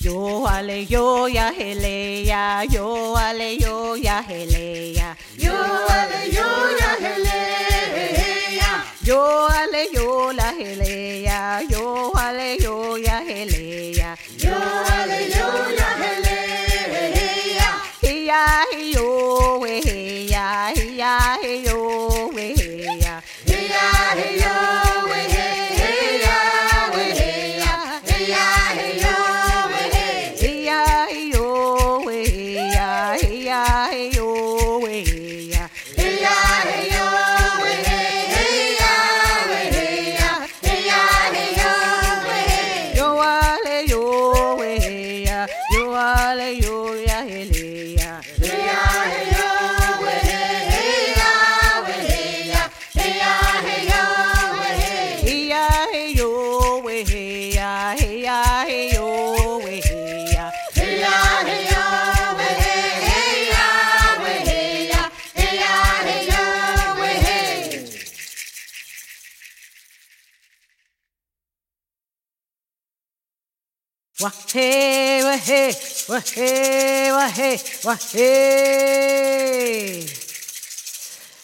Yo ale yo ya hele ya, yo ale yo ya hele ya, yo ale yo ya hele ya, yo ale yo la hele ya, yo ale yo ya hele ya, yo ale yo ya hele ya, hiya hiyo we hiya hiya hiyo we hiya, Wa hey wa hey, wa hey wa hey, wa hey.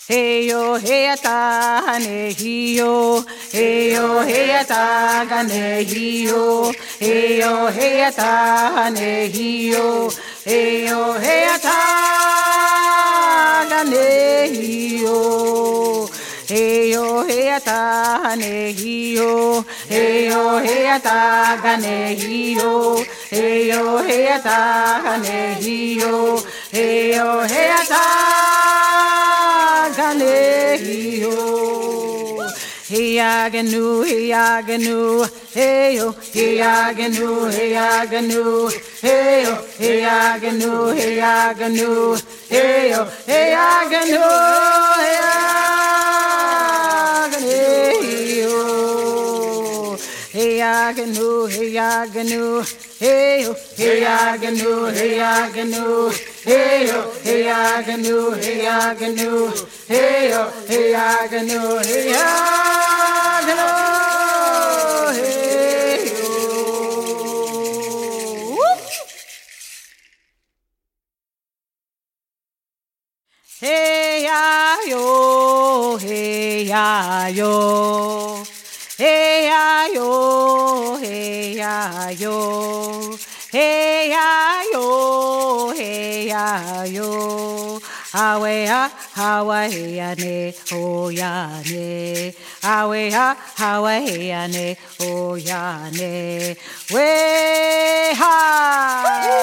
Hey yo hey ata hane hi yo, hey yo hey ata gane hi yo, hey yo hey ata hane hi yo, hey yo hey ata gane hi yo. Hey yo hey ata hane hi yo, hey yo hey ata gane hi yo, hey yo hey ata gane hi yo, hey yo hey ata Galileo. Hey aganu, hey aganu, hey yo, hey aganu, hey aganu, hey yo, hey aganu, hey aganu, hey yo. Hey aganu, hey aganu, hey yo, hey aganu, hey aganu, hey yo, hey aganu, hey aganu, hey yo, hey aganu, hey aganu, hey yo. Hey yo, hey ya yo, hey ya yo, hey ya yo. Awe ha, ne, oh ya ne. Awe ha, ne, oh ya ne. We ha.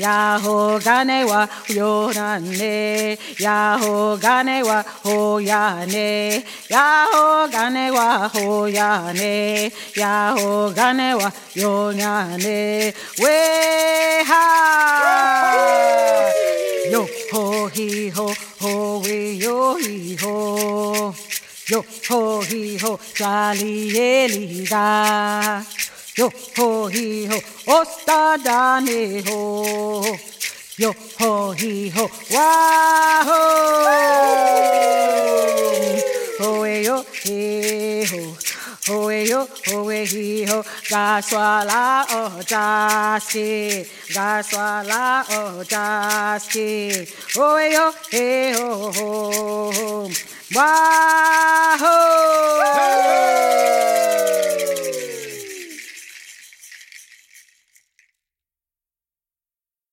Yaho gane wa yorane, Yaho gane wa hoyane, Yaho gane wa hoyane, Yaho gane wa yonyane, we ha. Yo ho hi ho ho we yo hi ho, yo ho hi ho jali eli da. Yo ho hi ho, osta dane ho. Yo ho hi ho, wa ho. Ho e yo he ho. Ho e yo, ho e hi ho. Ga swa la o ja si. Ga swa la o ja si. Ho e yo he ho ho ho. Wa ho.